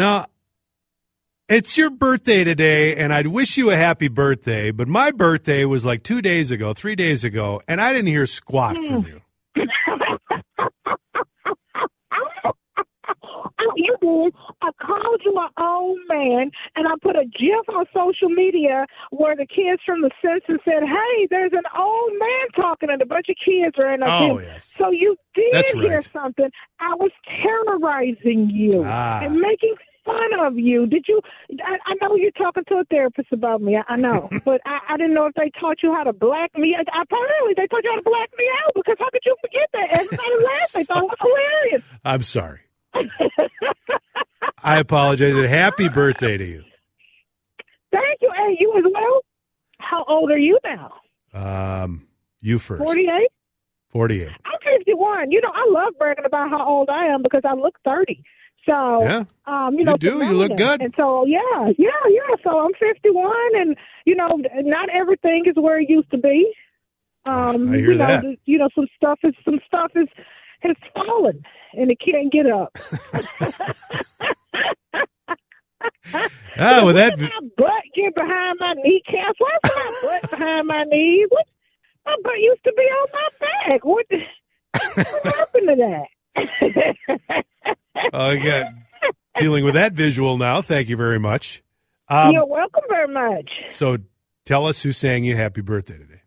Now, it's your birthday today, and I'd wish you a happy birthday, but my birthday was like two days ago, three days ago, and I didn't hear squat from you. you did. I called you an old man, and I put a GIF on social media where the kids from the census said, "Hey, there's an old man talking," and a bunch of kids are in a Oh, gym. yes. So you did That's hear right. something. I was terrorizing you Ah. and making fun of you. Did you? I, I know you're talking to a therapist about me. I, I know, but I, I didn't know if they taught you how to black me. I, apparently, they taught you how to black me out because how could you forget that? Everybody laughed. They thought it was hilarious. I'm sorry. I apologize, and happy birthday to you. Thank you, and you as well. How old are you now? Um, you first. Forty-eight. 48. I'm fifty-one. You know, I love bragging about how old I am because I look thirty. So, Yeah. um, you You know, do. You look good. And so, yeah, yeah, yeah. So I'm fifty-one, and you know, not everything is where it used to be. Um, I hear you know, that. You know, some stuff is some stuff is has fallen, and it can't get up. Ah, with that, my butt get behind my kneecaps? Why is my butt behind my knees? What? My butt used to be on my back. What? What happened to that? I got dealing with that visual now. Thank you very much. Um, You're welcome very much. so tell us who sang you happy birthday today.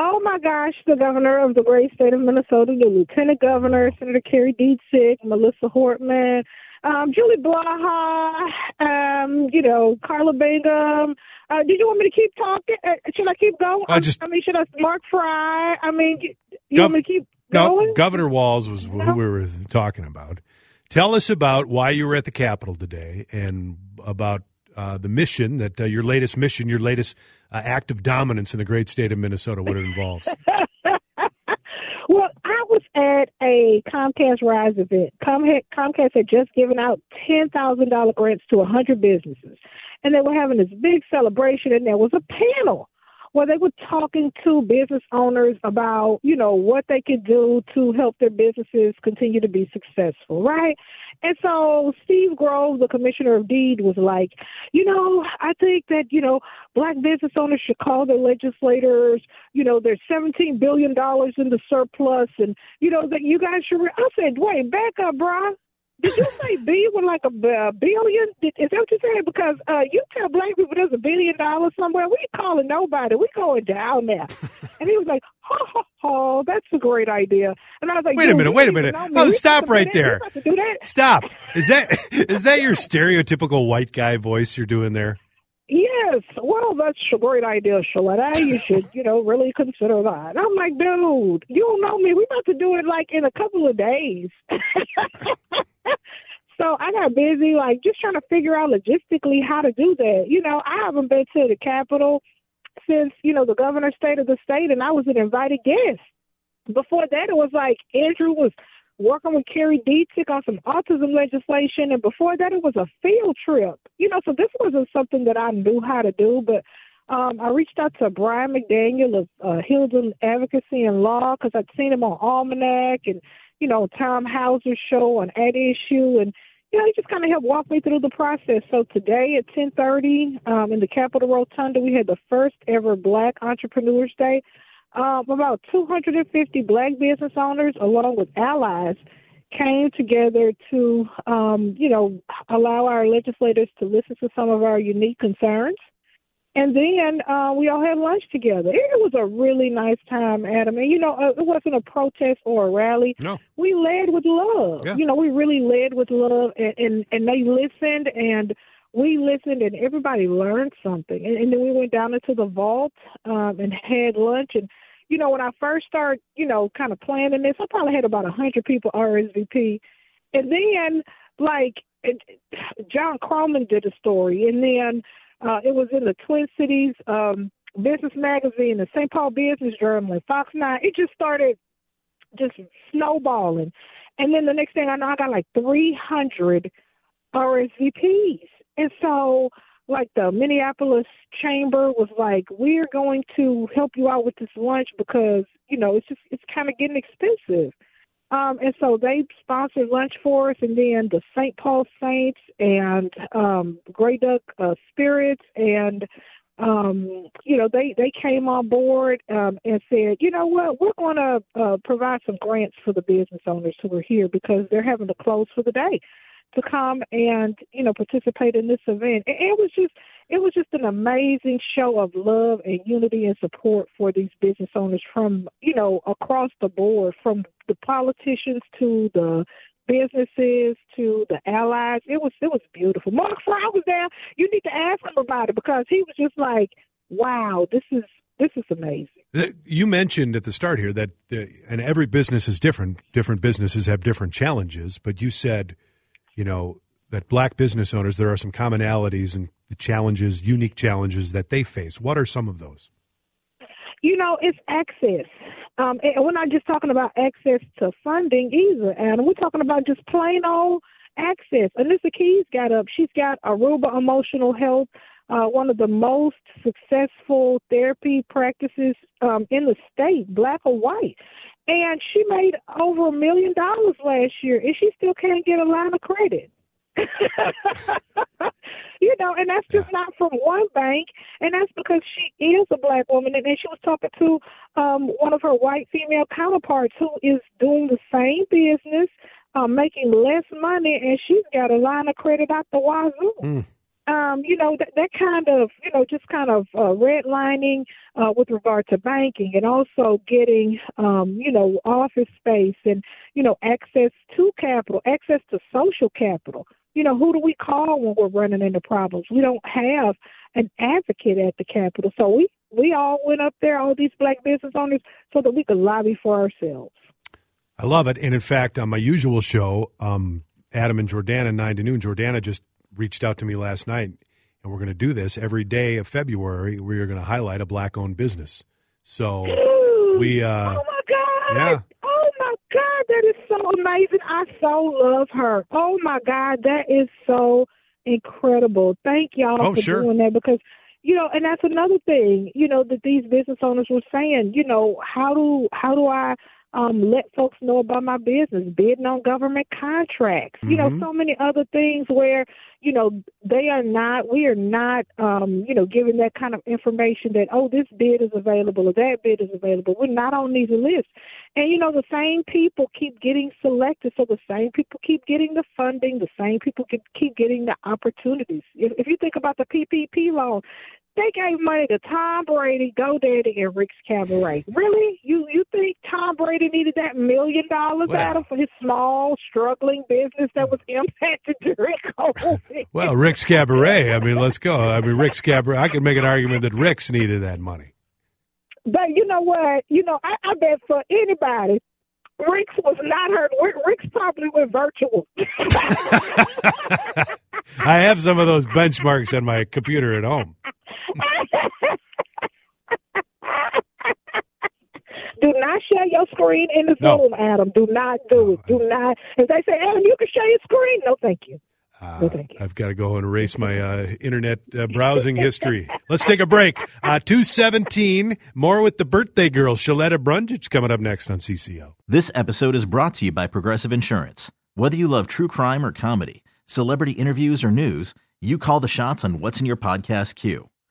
Oh my gosh, the governor of the great state of Minnesota, the lieutenant governor, Senator Kari Dziedzic, Melissa Hortman, um, Julie Blaha, um, you know, Karla Bigham. Uh, did you want me to keep talking? Uh, should I keep going? I just- I mean, should I Mark Fry? I mean, you, you Gov- want me to keep No? Governor Walz was who we were talking about. Tell us about why you were at the Capitol today and about uh, the mission that uh, your latest mission, your latest uh, act of dominance in the great state of Minnesota, what it involves. well, I was at a Comcast Rise event. Com- Comcast had just given out ten thousand dollar grants to a hundred businesses, and they were having this big celebration. And there was a panel where they were talking to business owners about, you know, what they could do to help their businesses continue to be successful, right? And so Steve Grove, the commissioner of DEED, was like, you know, I think that, you know, black business owners should call their legislators, you know, there's $17 billion in the surplus and, you know, that you guys should, re-. I said, wait, back up, bruh. Did you say B with like a billion? Did, is that what you said? Because uh, you tell black people there's a billion dollars somewhere. We ain't calling nobody. We going down there. and he was like, ho, ho, ho, that's a great idea. And I was like, Wait a minute, wait a minute. Oh, We stop right there. We about to do that. Stop. Is that is that your stereotypical white guy voice you're doing there? Well, that's a great idea, Shaletta. You should, you know, really consider that. I'm like, dude, you don't know me. We're about to do it like in a couple of days. so I got busy, like just trying to figure out logistically how to do that. You know, I haven't been to the Capitol since you know the governor state of the state, and I was an invited guest. Before that, it was like Andrew was working with Kari Dziedzic on some autism legislation, and before that, it was a field trip. You know, so this wasn't something that I knew how to do, but um, I reached out to Brian McDaniel of uh, Hylden Advocacy and Law because I'd seen him on Almanac and you know Tom Hauser's show on At Issue, and you know he just kind of helped walk me through the process. So today at 10:30 um, in the Capitol Rotunda, we had the first ever Black Entrepreneurs Day. Um, about 250 black business owners, along with allies, came together to, um, you know, allow our legislators to listen to some of our unique concerns. And then uh, we all had lunch together. It was a really nice time, Adam. And, you know, uh, it wasn't a protest or a rally. No. We led with love. Yeah. You know, we really led with love, and, and, and they listened, and we listened, and everybody learned something. And, and then we went down into the vault um, and had lunch. And, you know, when I first started, you know, kind of planning this, I probably had about a 100 people RSVP. And then, like, it, John Croman did a story, and then uh, it was in the Twin Cities um, Business Magazine, the St. Paul Business Journal, and Fox 9. It just started just snowballing. And then the next thing I know, I got like 300 RSVPs. And so, like, the Minneapolis Chamber was like, we're going to help you out with this lunch because, you know, it's just, it's kind of getting expensive. Um, and so they sponsored lunch for us, and then the St. Paul Saints and um, Grey Duck uh, Spirits, and um, you know they they came on board um, and said, you know what, we're going to uh, provide some grants for the business owners who are here because they're having to close for the day to come and you know participate in this event. And it was just it was just an amazing show of love and unity and support for these business owners from you know across the board, from the politicians to the businesses to the allies. It was it was beautiful. Mark Fry was there. You need to ask him about it because he was just like, "Wow, this is this is amazing." You mentioned at the start here that, uh, and every business is different. Different businesses have different challenges, but you said, you know, that black business owners, there are some commonalities and the challenges, unique challenges that they face. What are some of those? You know, it's access. Um, and we're not just talking about access to funding either, and we're talking about just plain old access. Alyssa Keys got up. She's got Aruba Emotional Health, uh, one of the most successful therapy practices um, in the state, black or white. And she made over a million dollars last year, and she still can't get a line of credit. you know, and that's just not from one bank, and that's because she is a black woman, and then she was talking to um one of her white female counterparts who is doing the same business, um, making less money, and she's got a line of credit out the wazoo. Mm. Um, you know that that kind of you know just kind of uh, redlining uh, with regard to banking, and also getting um, you know office space and you know access to capital, access to social capital you know, who do we call when we're running into problems? We don't have an advocate at the Capitol. So we, we all went up there, all these black business owners, so that we could lobby for ourselves. I love it. And in fact, on my usual show, um, Adam and Jordana, 9 to noon, Jordana just reached out to me last night, and we're going to do this every day of February. We are going to highlight a black owned business. So we, uh, oh my God. yeah. Oh my God, that is so amazing. I so love her. Oh my God, that is so incredible. Thank y'all Oh, for sure. doing that because you know, and that's another thing, you know, that these business owners were saying, you know, how do how do I um let folks know about my business, bidding on government contracts, you know, Mhm. so many other things where, you know, they are not we are not um, you know, giving that kind of information that, oh, this bid is available or that bid is available. We're not on these lists. And you know, the same people keep getting selected, so the same people keep getting the funding, the same people keep keep getting the opportunities. If, if you think about the PPP loan, they gave money to Tom Brady, GoDaddy, and Rick's Cabaret. Really? You you think Tom Brady needed that million dollars Well. out of his small, struggling business that was impacted during COVID? well, Rick's Cabaret. I mean, let's go. I mean, Rick's Cabaret. I could make an argument that Rick's needed that money. But you know what? You know, I, I bet for anybody, Rick's was not hurt. Rick- Rick's probably went virtual. I have some of those benchmarks on my computer at home. Do not share your screen in the No. Zoom, Adam. Do not do it. Do not. If they say, Adam, you can share your screen, no, thank you. Uh, No, thank you. I've got to go and erase my uh, internet uh, browsing history. Let's take a break. Uh, 217, more with the birthday girl, Shaletta Brundage, coming up next on CCO. This episode is brought to you by Progressive Insurance. Whether you love true crime or comedy, celebrity interviews or news, you call the shots on what's in your podcast queue.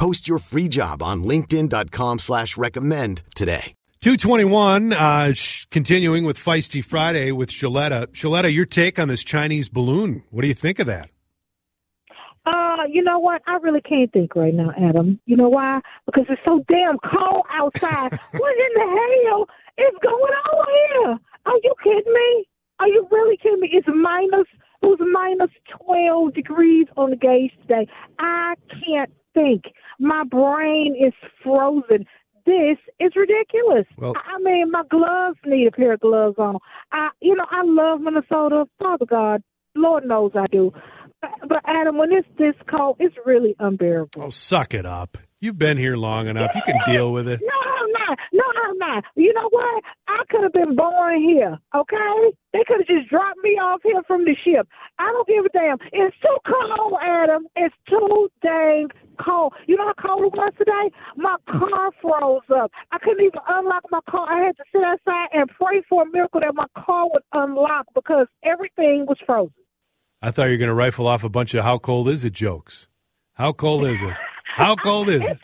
Post your free job on linkedin.com slash recommend today. 221, uh, sh- continuing with Feisty Friday with Shaletta. Shaletta, your take on this Chinese balloon. What do you think of that? Uh, you know what? I really can't think right now, Adam. You know why? Because it's so damn cold outside. what in the hell is going on here? Are you kidding me? Are you really kidding me? It's minus it was minus 12 degrees on the gauge today. I can't think. My brain is frozen. This is ridiculous. Well- I mean, my gloves need a pair of gloves on. I, you know, I love Minnesota. Father God, Lord knows I do. But, but Adam, when it's this cold, it's really unbearable. Oh, suck it up. You've been here long enough. You can deal with it. No, not. No, I'm not. You know what? I could have been born here, okay? They could have just dropped me off here from the ship. I don't give a damn. It's too cold, Adam. It's too dang cold. You know how cold it was today? My car froze up. I couldn't even unlock my car. I had to sit outside and pray for a miracle that my car would unlock because everything was frozen. I thought you were going to rifle off a bunch of how cold is it jokes. How cold is it? How cold is it?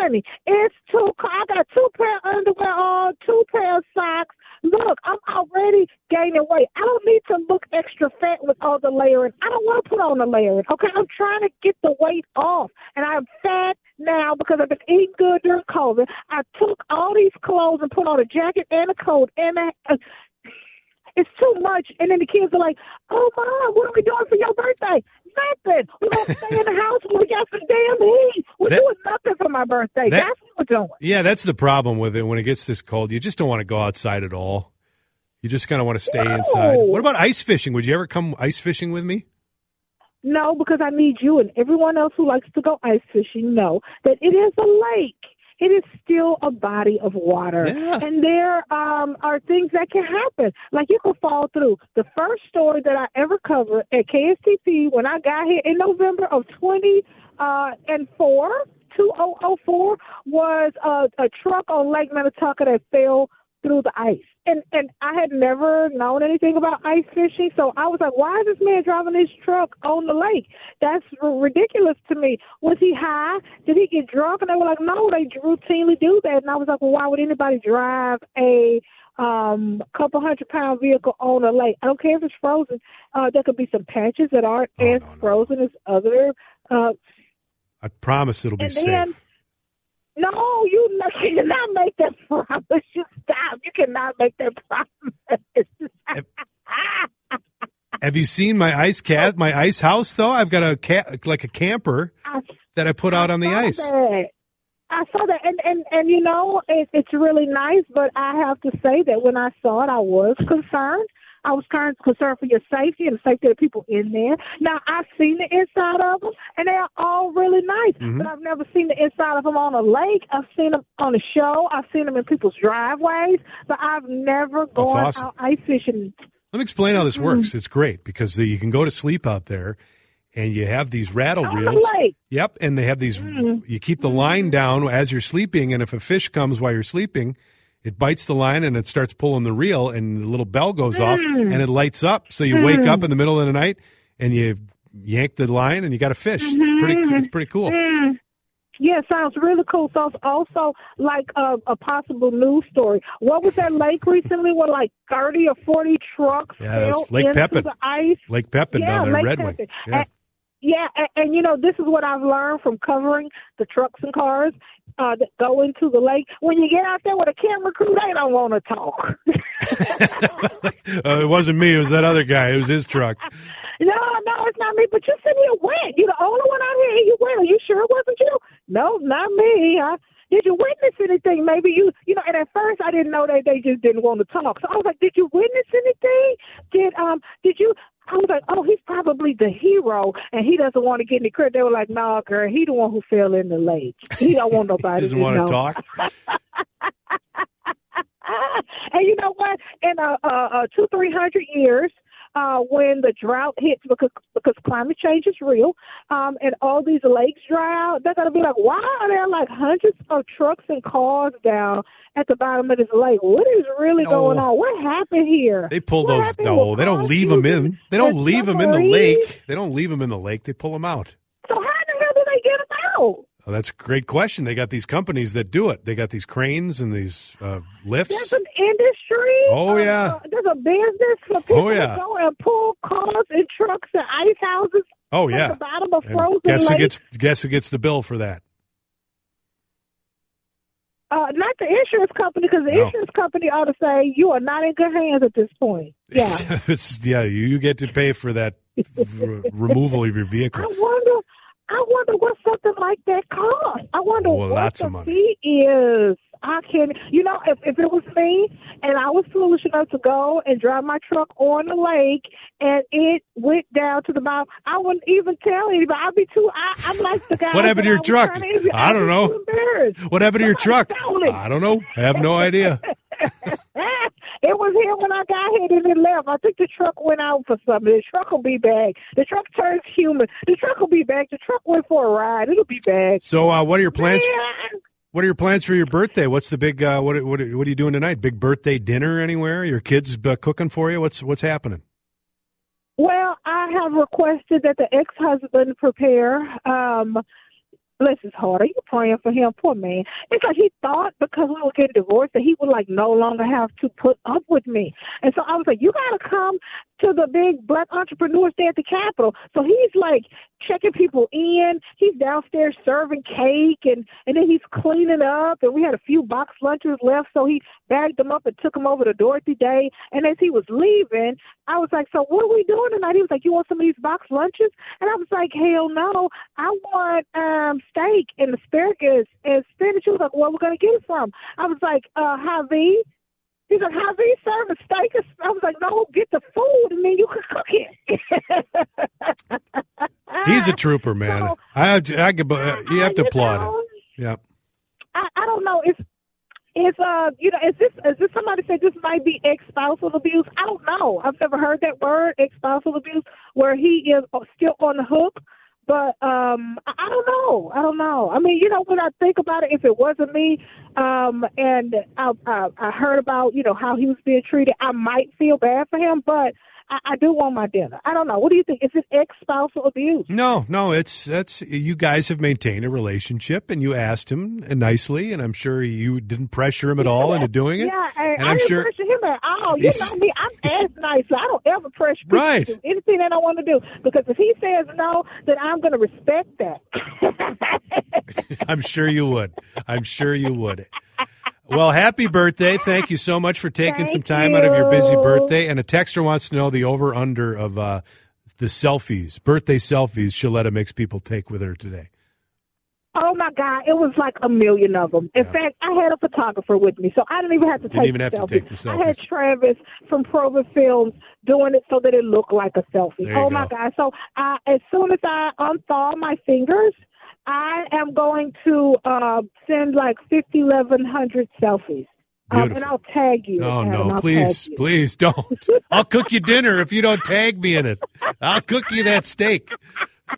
Funny. It's cold. I got two pair of underwear on, two pair of socks. Look, I'm already gaining weight. I don't need to look extra fat with all the layering. I don't want to put on the layering. Okay, I'm trying to get the weight off, and I'm fat now because I've been eating good during COVID. I took all these clothes and put on a jacket and a coat and a. a it's too much, and then the kids are like, "Oh, mom, what are we doing for your birthday? Nothing. We're gonna stay in the house when we got some damn heat. We're That- doing nothing for my birthday. that- That's what we're doing." Yeah, that's the problem with it. When it gets this cold, you just don't want to go outside at all. You just kind of want to stay No. inside. What about ice fishing? Would you ever come ice fishing with me? No, because I need you and everyone else who likes to go ice fishing know that it is a lake. It is still a body of water. Yeah. And there um, are things that can happen. Like you could fall through. The first story that I ever covered at KSTP when I got here in November of 20 uh, and 4, 2004, was a, a truck on Lake Minnetonka that fell through the ice. And and I had never known anything about ice fishing, so I was like, why is this man driving this truck on the lake? That's r- ridiculous to me. Was he high? Did he get drunk? And they were like, no, they routinely do that. And I was like, well, why would anybody drive a um couple hundred pound vehicle on a lake? I don't care if it's frozen. Uh there could be some patches that aren't Oh, as no, no. frozen as other uh I promise it'll be And then- safe. No, you you cannot make that promise. You stop. You cannot make that promise. Have you seen my ice cat, my ice house though? I've got a cat like a camper I that I put out on the ice. That. I saw that, and and and you know, it, it's really nice. But I have to say that when I saw it, I was concerned. I was kind of concerned for your safety and the safety of the people in there. Now I've seen the inside of them, and they are all really nice. Mm-hmm. But I've never seen the inside of them on a lake. I've seen them on a show. I've seen them in people's driveways, but I've never gone awesome. out ice fishing. Let me explain how this Mm. works. It's great because the, you can go to sleep out there and you have these rattle On the reels. lake. Yep, and they have these. Mm. You keep the line down as you're sleeping, and if a fish comes while you're sleeping, it bites the line and it starts pulling the reel, and the little bell goes off Mm. and it lights up. So you wake up in the middle of the night and you yank the line and you got a fish. It's pretty. It's pretty cool. Mm. Yeah, sounds really cool. So it's also like a, a possible news story. What was that lake recently where like thirty or forty trucks Yeah, fell Lake into Pepin. the ice? Lake Pepin yeah, down there, Lake Red Wing. Pepin. Yeah. And, yeah, and, and you know this is what I've learned from covering the trucks and cars uh, that go into the lake. When you get out there with a camera crew, they don't want to talk. uh, it wasn't me. It was that other guy. It was his truck. No, no, it's not me. But you're sitting here wet. You're the only one out here. and You wet. Are you sure it wasn't you? No, not me. I, did you witness anything? Maybe you, you know. And at first, I didn't know that they just didn't want to talk. So I was like, "Did you witness anything? Did um, did you?" I was like, "Oh, he's probably the hero, and he doesn't want to get any credit." They were like, "No, nah, girl, he the one who fell in the lake. He don't want nobody Doesn't to want know." to talk. and you know what? In uh, uh, uh, two, three hundred years, uh, when the drought hits, because because climate change is real, um, and all these lakes dry out, they're gonna be like, why are there like hundreds of trucks and cars down at the bottom of this lake? What is really No. going on? What happened here? They pull What those. No, they don't leave them in. They don't leave them in the lake. They don't leave them in the lake. They pull them out. So how the hell do they get them out? Oh, that's a great question. They got these companies that do it. They got these cranes and these uh, lifts. There's an industry. Oh, yeah. uh, there's a business for people Oh, yeah. to go and pull cars and trucks and ice houses Oh yeah. the bottom of And frozen guess who gets guess who gets the bill for that? Uh, not the insurance company, because the No. insurance company ought to say you are not in good hands at this point. Yeah. it's yeah. You, you get to pay for that r- removal of your vehicle. I wonder. I wonder what something like that costs. I wonder Well, what the fee is. I can't. You know, if if it was me and I was foolish enough to go and drive my truck on the lake and it went down to the bottom, I wouldn't even tell anybody. I'd be too. I, I'm like the guy. What happened to your I truck? to. I I'd don't know. What happened to your truck? Somebody stole it. I don't know. I have no idea. it was here when I got here and it left. I think the truck went out for something. The truck will be back. The truck turns human. The truck will be back. The truck went for a ride. It'll be back. So, uh, what are your plans? Man, What are your plans for your birthday? What's the big? Uh, what what what are you doing tonight? Big birthday dinner anywhere? Your kids uh, cooking for you? What's what's happening? Well, I have requested that the ex-husband prepare. Um, bless his heart. Are you praying for him? Poor man. It's like he thought because we were getting divorced that he would like no longer have to put up with me. And so I was like, you got to come to the big black entrepreneurs day at the Capitol. So he's like checking people in. He's downstairs serving cake and and then he's cleaning up. And we had a few box lunches left, so he bagged them up and took them over to Dorothy Day. And as he was leaving, I was like, "So what are we doing tonight?" He was like, "You want some of these box lunches?" And I was like, "Hell no! I want um steak and asparagus and spinach." He was like, "Where we gonna get it from?" I was like, "Uh, Hy-Vee." He's like, "How they serve a steak?" I was like, "No, get the food and then you can cook it." He's a trooper, man. So- I I could, uh, you have to you applaud know, him. Yeah. I, I don't know. It's it's uh you know is this is this somebody said this might be ex spousal abuse? I don't know. I've never heard that word ex spousal abuse where he is still on the hook. But um I, don't know. I don't know. I mean, you know, when I think about it, if it wasn't me, um, and I, I I heard about you know how he was being treated, I might feel bad for him. But I, I do want my dinner. I don't know. What do you think? Is it ex spousal abuse? No, no, it's that's you guys have maintained a relationship, and you asked him nicely, and I'm sure you didn't pressure him at all into doing it. Yeah, and, and I I'm didn't sure pressure him at all. You know me, I'm as nice. I don't ever pressure people Right. to do anything that I want to do because if he says no, then I'm going to respect that. I'm sure you would. I'm sure you would. Well, happy birthday. Thank you so much for taking Thank some time out of your busy birthday. And a texter wants to know the over under of uh, the selfies, birthday selfies Shaletta makes people take with her today. Oh my God, it was like a million of them. In Yeah. fact, I had a photographer with me, so I didn't even have to take even the have to take the I had. Travis from Prover Films doing it so that it looked like a selfie. There Oh my go. God! So I, as soon as I unthaw my fingers. I am going to uh, send like fifty, eleven hundred selfies. Um, and I'll tag you. Oh Adam, no, I'll please, please don't. I'll cook you dinner if you don't tag me in it. I'll cook you that steak.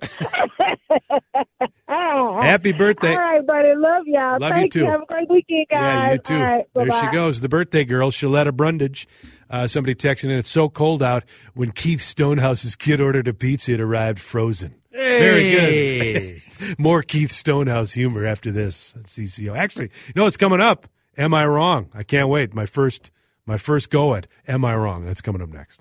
Happy birthday. All right, buddy. Love y'all. Love you Thank too. Have a great weekend, guys. Yeah, you too. All right, there she goes, the birthday girl, Shaletta Brundage. Uh, somebody texting and it's so cold out. When Keith Stonehouse's kid ordered a pizza, it arrived frozen. Very good. More Keith Stonehouse humor after this at CCO. Actually, you know what's coming up? Am I wrong? I can't wait. My first my first go at Am I wrong? That's coming up next.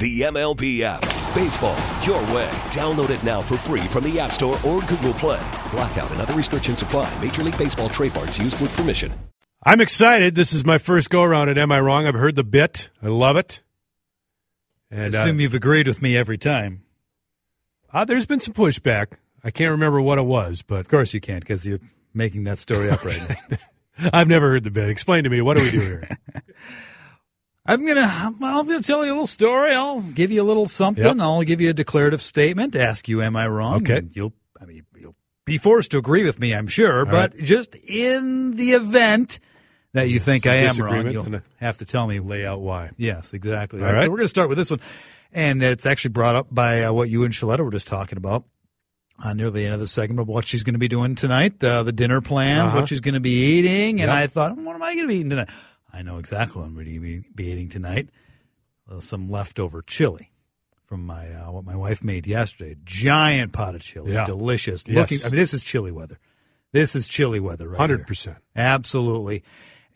The MLB app. Baseball, your way. Download it now for free from the App Store or Google Play. Blackout and other restrictions apply. Major League Baseball trademarks used with permission. I'm excited. This is my first go around at Am I Wrong? I've heard the bit. I love it. And I assume uh, you've agreed with me every time. Uh, there's been some pushback. I can't remember what it was, but of course you can't because you're making that story up right now. I've never heard the bit. Explain to me. What do we do here? I'm gonna. Gonna tell you a little story. I'll give you a little something. Yep. I'll give you a declarative statement. Ask you, am I wrong? Okay. You'll. I mean, you'll be forced to agree with me. I'm sure. All but right. just in the event that you think I am wrong, you'll have to tell me. Lay out why. Yes, exactly. All, All right. So we're going to start with this one. And it's actually brought up by uh, what you and Shaletta were just talking about uh, near the end of the segment of what she's going to be doing tonight, uh, the dinner plans, uh-huh. what she's going to be eating. And yep. I thought, what am I going to be eating tonight? I know exactly what I'm going to be eating tonight. Uh, some leftover chili from my uh, what my wife made yesterday. Giant pot of chili, yeah. delicious yes. looking. I mean, this is chili weather. This is chili weather, right? Hundred percent, absolutely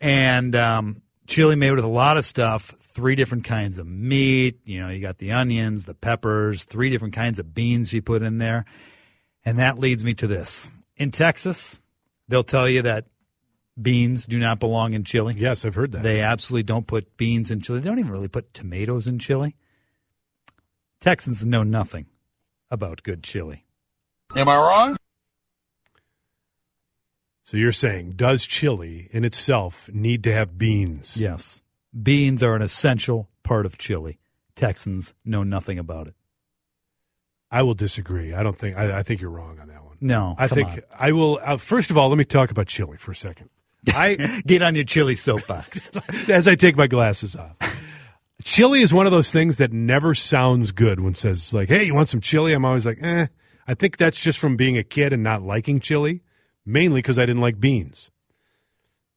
and um, chili made with a lot of stuff. Three different kinds of meat. You know, you got the onions, the peppers, three different kinds of beans she put in there, and that leads me to this. In Texas, they'll tell you that beans do not belong in chili. Yes, I've heard that. They absolutely don't put beans in chili. They don't even really put tomatoes in chili. Texans know nothing about good chili. Am I wrong? So you're saying, does chili in itself need to have beans? Yes. Beans are an essential part of chili. Texans know nothing about it. I will disagree. I don't think, I, I think you're wrong on that one. No. I think on. I will, uh, first of all, let me talk about chili for a second. I Get on your chili soapbox. as I take my glasses off. Chili is one of those things that never sounds good when says like, "Hey, you want some chili?" I'm always like, "Eh." I think that's just from being a kid and not liking chili mainly because I didn't like beans.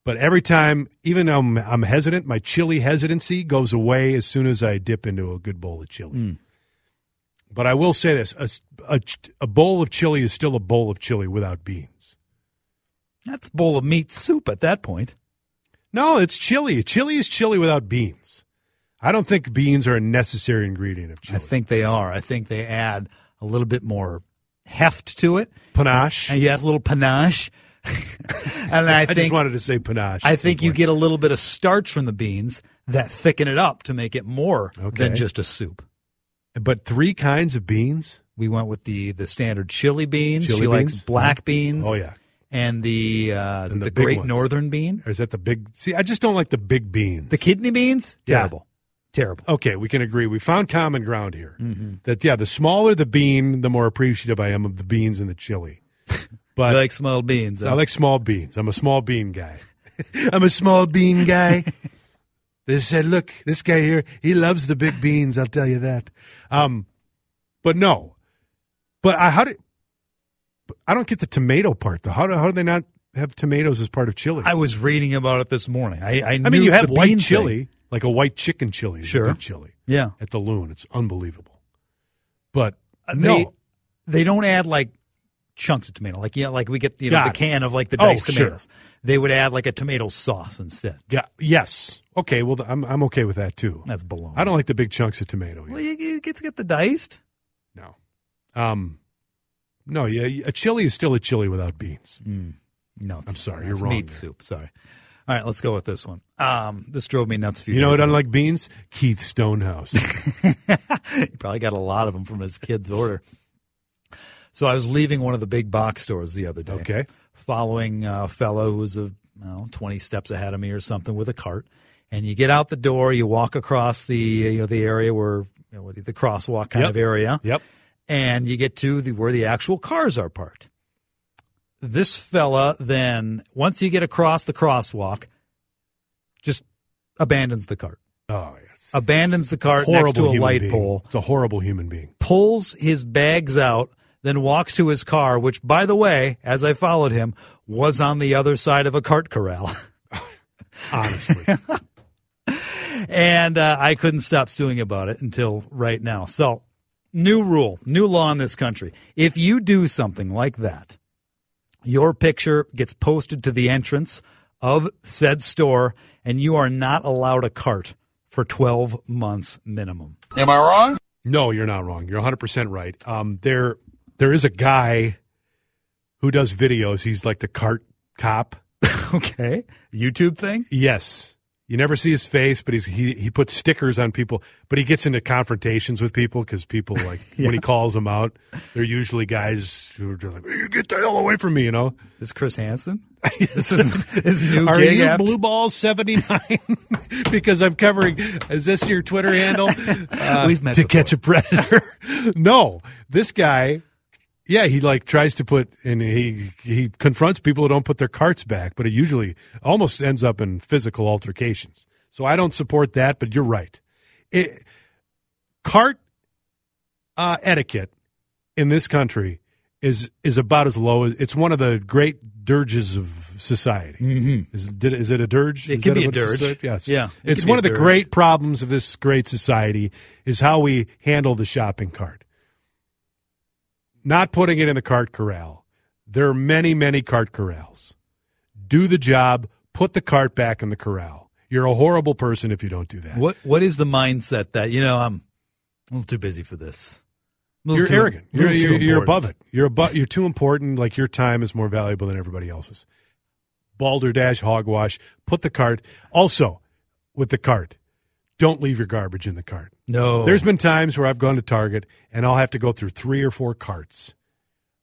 But every time, even though I'm, I'm, hesitant, my chili hesitancy goes away as soon as I dip into a good bowl of chili. Mm. But I will say this a, a, a, bowl of chili is still a bowl of chili without beans. That's a bowl of meat soup at that point. No, it's chili. Chili is chili without beans. I don't think beans are a necessary ingredient of chili. I think they are. I think they add a little bit more heft to it. Panache. And yes, a little panache. and I, I think, just wanted to say panache. I think you get a little bit of starch from the beans that thicken it up to make it more okay. than just a soup. But three kinds of beans. We went with the the standard chili beans. Chili she beans? likes black beans. Oh yeah. And the uh, and the, the Great ones. Northern bean. Or is that the big? See, I just don't like the big beans. The kidney beans, terrible. Terrible. Okay, we can agree. We found common ground here. Mm-hmm. That yeah, the smaller the bean, the more appreciative I am of the beans and the chili. But like small beans. Huh? I like small beans. I'm a small bean guy. I'm a small bean guy. they said, "Look, this guy here, he loves the big beans." I'll tell you that. Um, but no, but I how did I don't get the tomato part though. How do how do they not have tomatoes as part of chili? I was reading about it this morning. I I, I mean, you have white chili. Thing like a white chicken chili. Sure, chili. Yeah, at the Loon, it's unbelievable. But they no. they don't add like chunks of tomato, like yeah, like we get you know the can of like the diced oh, tomatoes. Sure. They would add like a tomato sauce instead. Yeah. Yes. Okay. Well, I'm I'm okay with that too. That's baloney. I don't like the big chunks of tomato. Well, you, you get to get the diced. No. Um. No. Yeah. A chili is still a chili without beans. Mm. No, I'm sorry. You're wrong. Meat there. soup. Sorry. All right, let's go with this one. Um, this drove me nuts. A few you know what? Unlike beans, Keith Stonehouse. he probably got a lot of them from his kid's order. So I was leaving one of the big box stores the other day. Okay. Following a fellow who was a well, 20 steps ahead of me or something with a cart. And you get out the door, you walk across the you know the area where you know, the crosswalk kind yep. of area. Yep. And you get to the where the actual cars are parked this fella then, once you get across the crosswalk, just abandons the cart. Oh yes. Abandons the cart horrible next to a light being. pole. It's a horrible human being. Pulls his bags out, then walks to his car, which, by the way, as I followed him, was on the other side of a cart corral. Honestly. and uh, I couldn't stop stewing about it until right now. So, new rule, new law in this country. If you do something like that, your picture gets posted to the entrance of said store, and you are not allowed a cart for 12 months minimum. Am I wrong? No, you're not wrong. You're 100% right. Um, there, there is a guy who does videos. He's like the cart cop. okay. YouTube thing? Yes. You never see his face, but he's he he puts stickers on people. But he gets into confrontations with people because people like Yeah. when he calls them out, they're usually guys who are just like, "You get the hell away from me," you know. This is Chris Hansen? this is his new Are gig you after- Blue Ball seventy nine? because I'm covering. Is this your Twitter handle? Uh, We've met to before. catch a predator. no, this guy. Yeah, he like tries to put and he he confronts people who don't put their carts back, but it usually almost ends up in physical altercations. So I don't support that, but you're right. It, cart uh, etiquette in this country is is about as low as it's one of the great dirges of society. Mhm. Is, did, is it a dirge? It Is can be a dirge. Yes. Yeah, it It's one of the dirge. great problems of this great society is how we handle the shopping cart. Not putting it in the cart corral. There are many, many cart corrals. Do the job. Put the cart back in the corral. You're a horrible person if you don't do that. What What is the mindset that, you know, I'm a little too busy for this? You're too- arrogant. You're, you're, you're above it. You're above. You're too important. Like your time is more valuable than everybody else's. Balderdash, hogwash. Put the cart. Also, with the cart, don't leave your garbage in the cart. No. There's been times where I've gone to Target and I'll have to go through three or four carts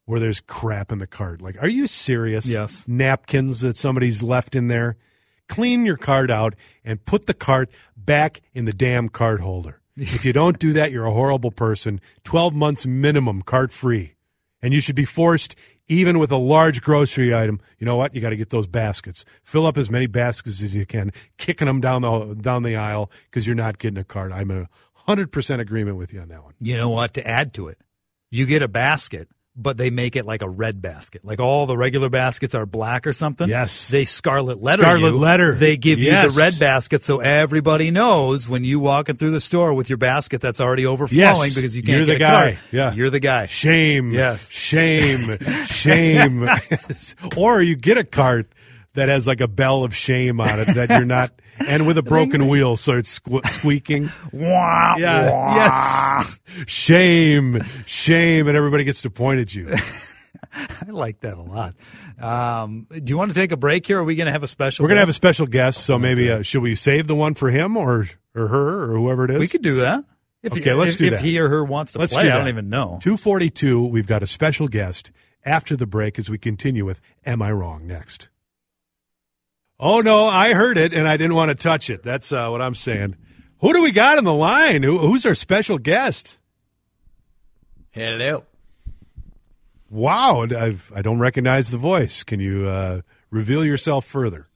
where there's crap in the cart. Like, are you serious? Yes. Napkins that somebody's left in there. Clean your cart out and put the cart back in the damn cart holder. if you don't do that, you're a horrible person. 12 months minimum cart free. And you should be forced, even with a large grocery item, you know what? You got to get those baskets. Fill up as many baskets as you can, kicking them down the down the aisle because you're not getting a cart. I'm a hundred percent agreement with you on that one. You know what? To add to it, you get a basket, but they make it like a red basket. Like all the regular baskets are black or something. Yes. They scarlet letter Scarlet you. letter. They give you the red basket so everybody knows when you walking through the store with your basket that's already overflowing Yes. because you can't You're get the guy. Yeah. You're the guy. Shame. Yes. Shame. shame. or you get a cart that has like a bell of shame on it that you're not, and with a broken wheel, so it's sque- squeaking. Wah, Yeah. wah. Yes. Shame. Shame. And everybody gets to point at you. I like that a lot. Um, do you want to take a break here? Or are we going to have a special? We're gonna have a special guest, so maybe uh, should we save the one for him or or her or whoever it is? We could do that. If Okay, he, let's if, do if he or her wants to Let's play. do I that. don't even know. Two forty two. We've got a special guest after the break as we continue with "Am I Wrong?" next. Oh no, I heard it and I didn't want to touch it. That's uh, what I'm saying. Who do we got on the line? Who, who's our special guest? Hello. Wow, I, I don't recognize the voice. Can you uh, reveal yourself further?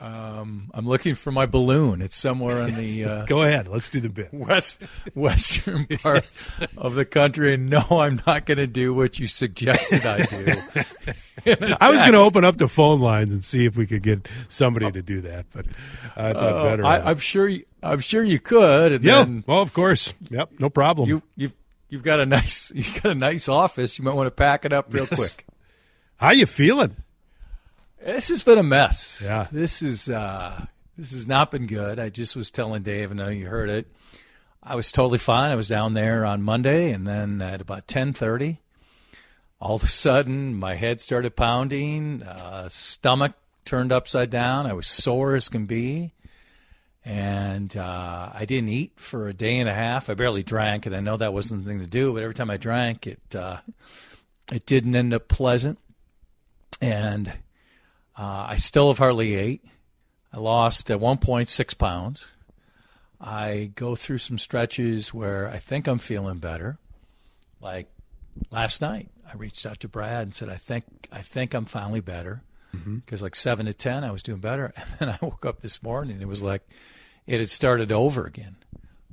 Um, I'm looking for my balloon. It's somewhere in the uh, Go ahead. Let's do the bit. west western part of the country. And no, I'm not going to do what you suggested I do. I was going to open up the phone lines and see if we could get somebody to do that, but I thought Uh, better. I, I'm sure. You, I'm sure you could. And yeah, then well, of course. Yep, no problem. you you've you've got a nice you've got a nice office. You might want to pack it up real Yes. quick. How you feeling? This has been a mess. Yeah. This is uh, this has not been good. I just was telling Dave, and I know you heard it. I was totally fine. I was down there on Monday, and then at about ten thirty, all of a sudden my head started pounding, uh, stomach turned upside down. I was sore as can be, and uh, I didn't eat for a day and a half. I barely drank, and I know that wasn't the thing to do. But every time I drank, it uh, it didn't end up pleasant, and uh, I still have hardly ate. I lost at one point six pounds. I go through some stretches where I think I'm feeling better. Like last night, I reached out to Brad and said, "I think I think I'm finally better." Because like seven to ten, I was doing better, and then I woke up this morning and it was like it had started over again.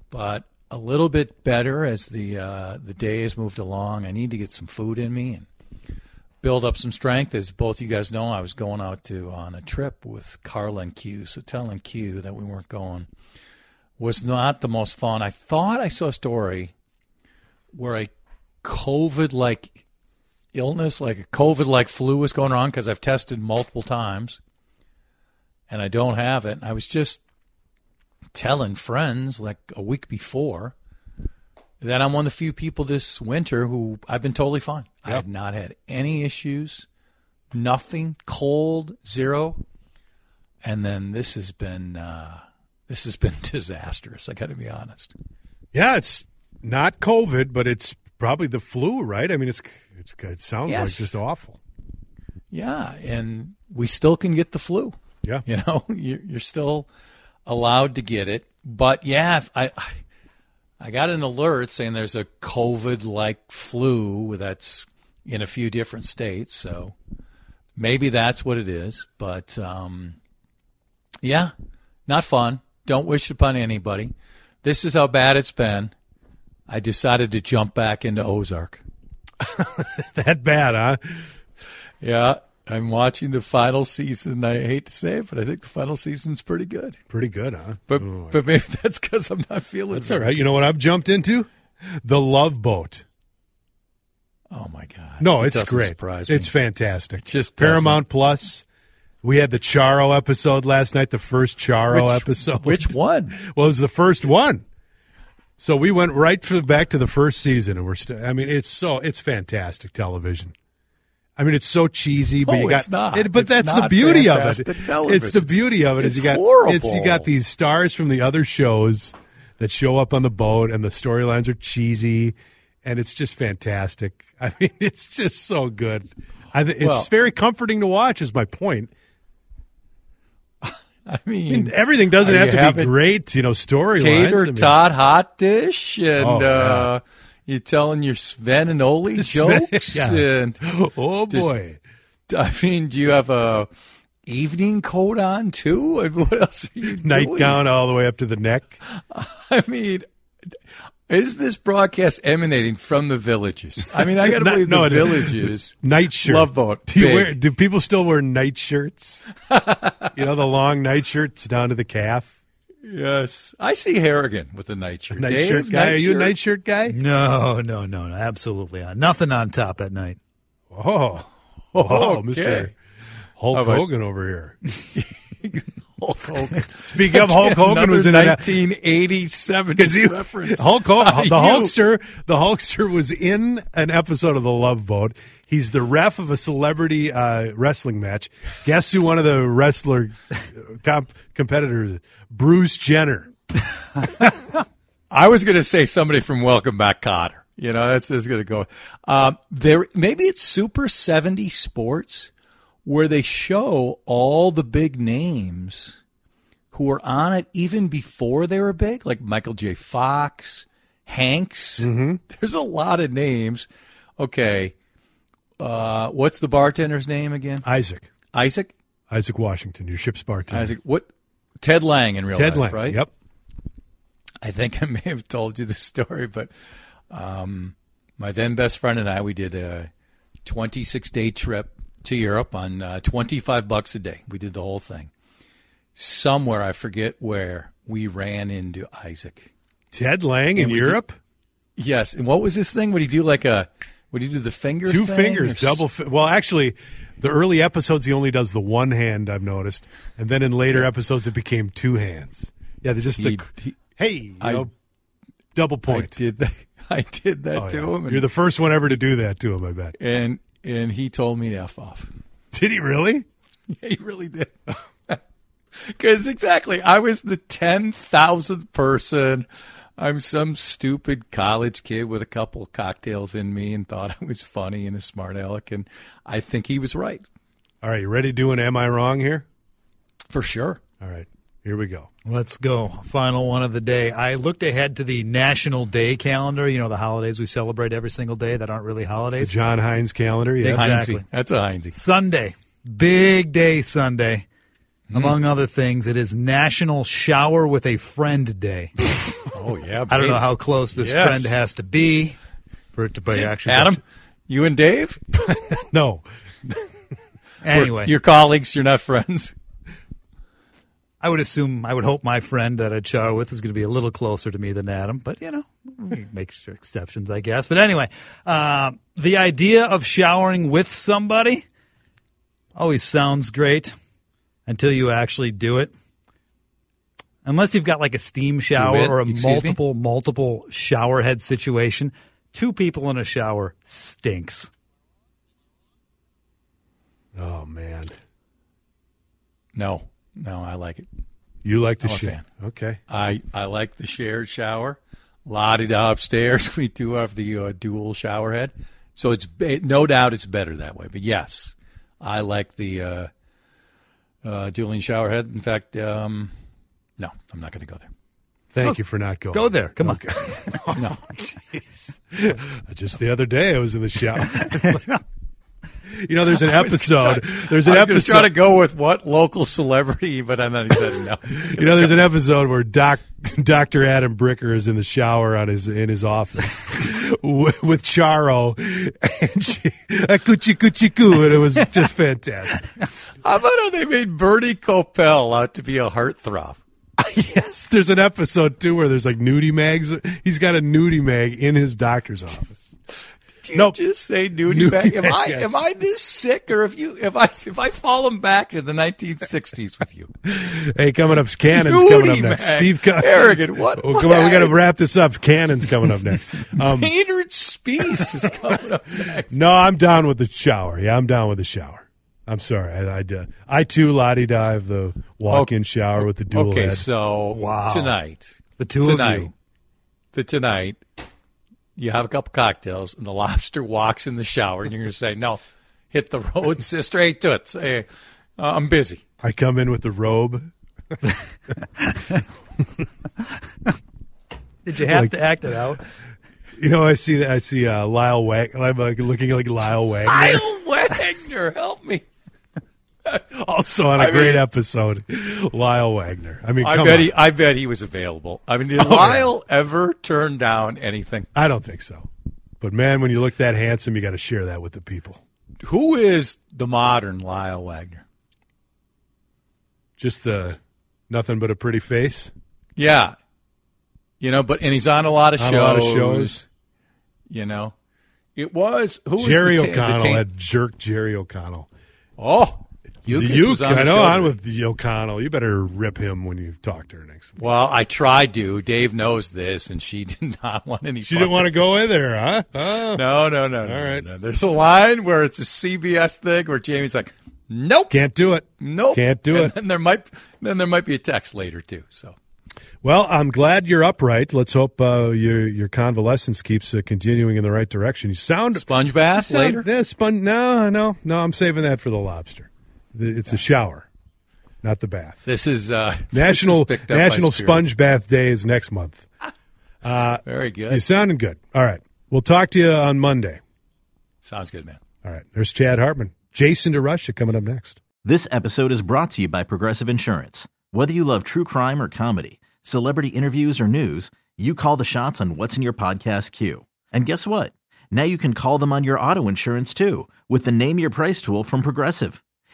But a little bit better as the uh, the day has moved along. I need to get some food in me and build up some strength. As both you guys know, I was going out to on a trip with Carla and Q. So telling Q that we weren't going was not the most fun. I thought I saw a story where a COVID like illness, like a COVID like flu, was going on because I've tested multiple times and I don't have it. I was just telling friends like a week before that I'm one of the few people this winter who I've been totally fine. Yep. I have not had any issues, nothing, cold, zero. And then this has been uh, this has been disastrous. I got to be honest. Yeah, it's not COVID, but it's probably the flu, right? I mean, it's, it's it sounds yes. like just awful. Yeah, and we still can get the flu. Yeah, you know, you're still allowed to get it, but yeah, I I got an alert saying there's a COVID-like flu that's in a few different states, so maybe that's what it is. But um, yeah, not fun. Don't wish it upon anybody. This is how bad it's been. I decided to jump back into Ozark. that bad, huh? Yeah, I'm watching the final season. I hate to say it, but I think the final season's pretty good. Pretty good, huh? But oh, but maybe that's because I'm not feeling. That's all right. You know what I've jumped into? The Love Boat. Oh my god! No, it it's great. It's fantastic. It just Paramount Plus. We had the Charo episode last night, the first Charo which, episode. Which one? well, it was the first one. So we went right to, back to the first season, and we're still. I mean, it's so it's fantastic television. I mean, it's so cheesy, but oh, you got. It's not. It, but it's that's the beauty of it. Television. It's the beauty of it. It's is you got, horrible. It's, you got these stars from the other shows that show up on the boat, and the storylines are cheesy, and it's just fantastic. I mean, it's just so good. I it's well, very comforting to watch. Is my point. I mean, I mean, everything doesn't have to be great, you know, storylines. Tater I mean, tot hot dish, and oh, uh, you're telling your Sven and Ole jokes, yeah. and oh boy, I mean, do you have a evening coat on too? I mean, what else are you Nightgown all the way up to the neck. I mean, is this broadcast emanating from the villages? I mean, I got to believe no, the villages. Night shirt. Love boat. Do, you wear, do people still wear night shirts? you know, the long night shirts down to the calf? Yes. I see Harrigan with the night shirt. Night Dave, shirt guy. Night Are you a nightshirt guy? No, no, no, no. Absolutely not. Nothing on top at night. Oh. Oh, okay. Mr. Hulk about- Hogan over here. Hulk Hogan. Speaking of Hulk Hogan Another was in an 1987 he- reference. Hulk Hogan, the You- Hulkster, the Hulkster was in an episode of The Love Boat. He's the ref of a celebrity uh, wrestling match. Guess who one of the wrestler uh, comp- competitors? Bruce Jenner. I was going to say somebody from Welcome Back, Kotter. You know, that's, that's going to go. Um, there, maybe it's Super 70 Sports where they show all the big names who were on it even before they were big, like Michael J. Fox, Hanks. Mm-hmm. There's a lot of names. Okay. Uh, what's the bartender's name again? Isaac. Isaac? Isaac Washington, your ship's bartender. Isaac. What? Ted Lange in real Ted life, Lange. right? Yep. I think I may have told you the story, but um, my then best friend and I, we did a 26 day trip to Europe on uh, 25 bucks a day. We did the whole thing. Somewhere, I forget where, we ran into Isaac. Ted Lange in And we Europe? Yes. And what was this thing? Would he do like a, would you do the finger Two fingers, or double. Fi- well, actually, the early episodes he only does the one hand. I've noticed, and then in later episodes it became two hands. Yeah, they're just He- the he- hey, you I- know, double I point. did that. I did that Oh, to yeah. him. You're the first one ever to do that to him. I bet. and, and he told me to F off. Did he really? Yeah, he really did. Because exactly, I was the ten thousandth person. I'm some stupid college kid with a couple of cocktails in me and thought I was funny and a smart aleck, and I think he was right All right, you ready to do an Am I Wrong here? for sure. All right, here we go. Let's go. Final one of the day. I looked ahead to the National Day calendar, you know, the holidays we celebrate every single day that aren't really The holidays. John Hines calendar. Yes. Exactly. Heinze. That's a Heinze. Sunday. Big day Sunday. Among other things, it is National Shower with a Friend Day. Oh yeah, I don't know how close this Yes. friend has to be for it to be actually. Adam, you and Dave. No. Anyway, your colleagues. You're not friends. I would assume, I would hope my friend that I'd shower with is going to be a little closer to me than Adam, but you know, we make sure exceptions, I guess. But anyway, uh, the idea of showering with somebody always sounds great until you actually do it. Unless you've got like a steam shower or a Excuse me? multiple, multiple shower head situation, two people in a shower stinks. Oh man. No, no, I like it. You like the I'm a shit. fan. Okay. I I like the shared shower. Lottie da upstairs. We do have the uh, dual shower head, so it's no doubt it's better that way. But yes, I like the uh, uh, dueling shower head. In fact, um, no, I'm not going to go there. Thank you for not going. Go there. Come on. No, Just the other day, I was in the shower. You know, there's an episode. try- There's an I was gonna episode. try to go with what local celebrity, but I'm not said no. You know, there's an episode where Doc, Dr. Adam Bricker is in the shower on his in his office with, with Charo, and she, a coochie coochie coo, and it was just fantastic. How about how they made Bernie Kopell out to be a heartthrob? yes, there's an episode too where there's like nudie mags. He's got a nudie mag in his doctor's office. You Nope. just say nudie, Nudie bag? Am I yes. am I this sick, or if you if I if I fall fallen back to the 1960s with you? Hey, coming up, Cannon's coming up next. mag. Steve, Con- Arrogant, what- Oh, come on, we got to wrap this up. Cannon's coming up next. Um, Maynard Speece is coming up next. no, I'm down with the shower. Yeah, I'm down with the shower. I'm sorry. I, I, uh, I too, Lottie dive the walk-in shower with the dual Okay, head. so Wow. tonight, The two of tonight, you. the tonight, you have a couple cocktails, and the lobster walks in the shower, and you're going to say, "No, hit the road, sister, straight to it." Say, uh, "I'm busy." I come in with the robe. Did you have Like- to act it out? You know, I see that. I see uh, Lyle Wag. I'm like looking like Lyle Waggoner. Kyle Waggoner, help me! also on a I great mean- episode, Lyle Waggoner. I mean, I bet on. he. I bet he was available. I mean, did Oh, yeah. Lyle ever turn down anything? I don't think so. But man, when you look that handsome, you got to share that with the people. Who is the modern Lyle Waggoner? Just the nothing but a pretty face. Yeah, you know, but and he's on a lot of On shows. a lot of shows. You know, it was who was Jerry the ta- the O'Connell had jerk Jerry O'Connell. Oh, Was Uke, on I know show on today. with the O'Connell. You better rip him when you talk to her next week. Well, I tried to. Dave knows this, and she did not want any. She didn't want to go in there, huh? Oh. No, no, no, no. All right. no. There's a line where it's a CBS thing where Jamie's like, "Nope, Can't do it. nope, Can't do and it. Then there might, then there might be a text later too. So Well, I'm glad you're upright. Let's hope uh, your your convalescence keeps uh, continuing in the right direction. You sound sponge bath sound, later. Yeah, spon- no, no, no. I'm saving that for the lobster. The- It's a shower, not the bath. This is uh, National this is picked up by National Sponge Bath Day is next month. Very good. You're sounding good. All right, we'll talk to you on Monday. Sounds good, man. All right, there's Chad Hartman, Jason DeRusha coming up next. This episode is brought to you by Progressive Insurance. Whether you love true crime or comedy, celebrity interviews or news, you call the shots on what's in your podcast queue. And guess what? Now you can call them on your auto insurance too with the Name Your Price tool from Progressive.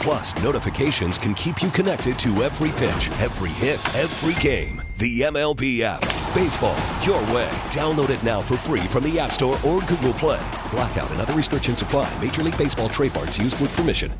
Plus, notifications can keep you connected to every pitch, every hit, every game. The MLB app. Baseball, your way. Download it now for free from the App Store or Google Play. Blackout and other restrictions apply. Major League Baseball trademarks used with permission.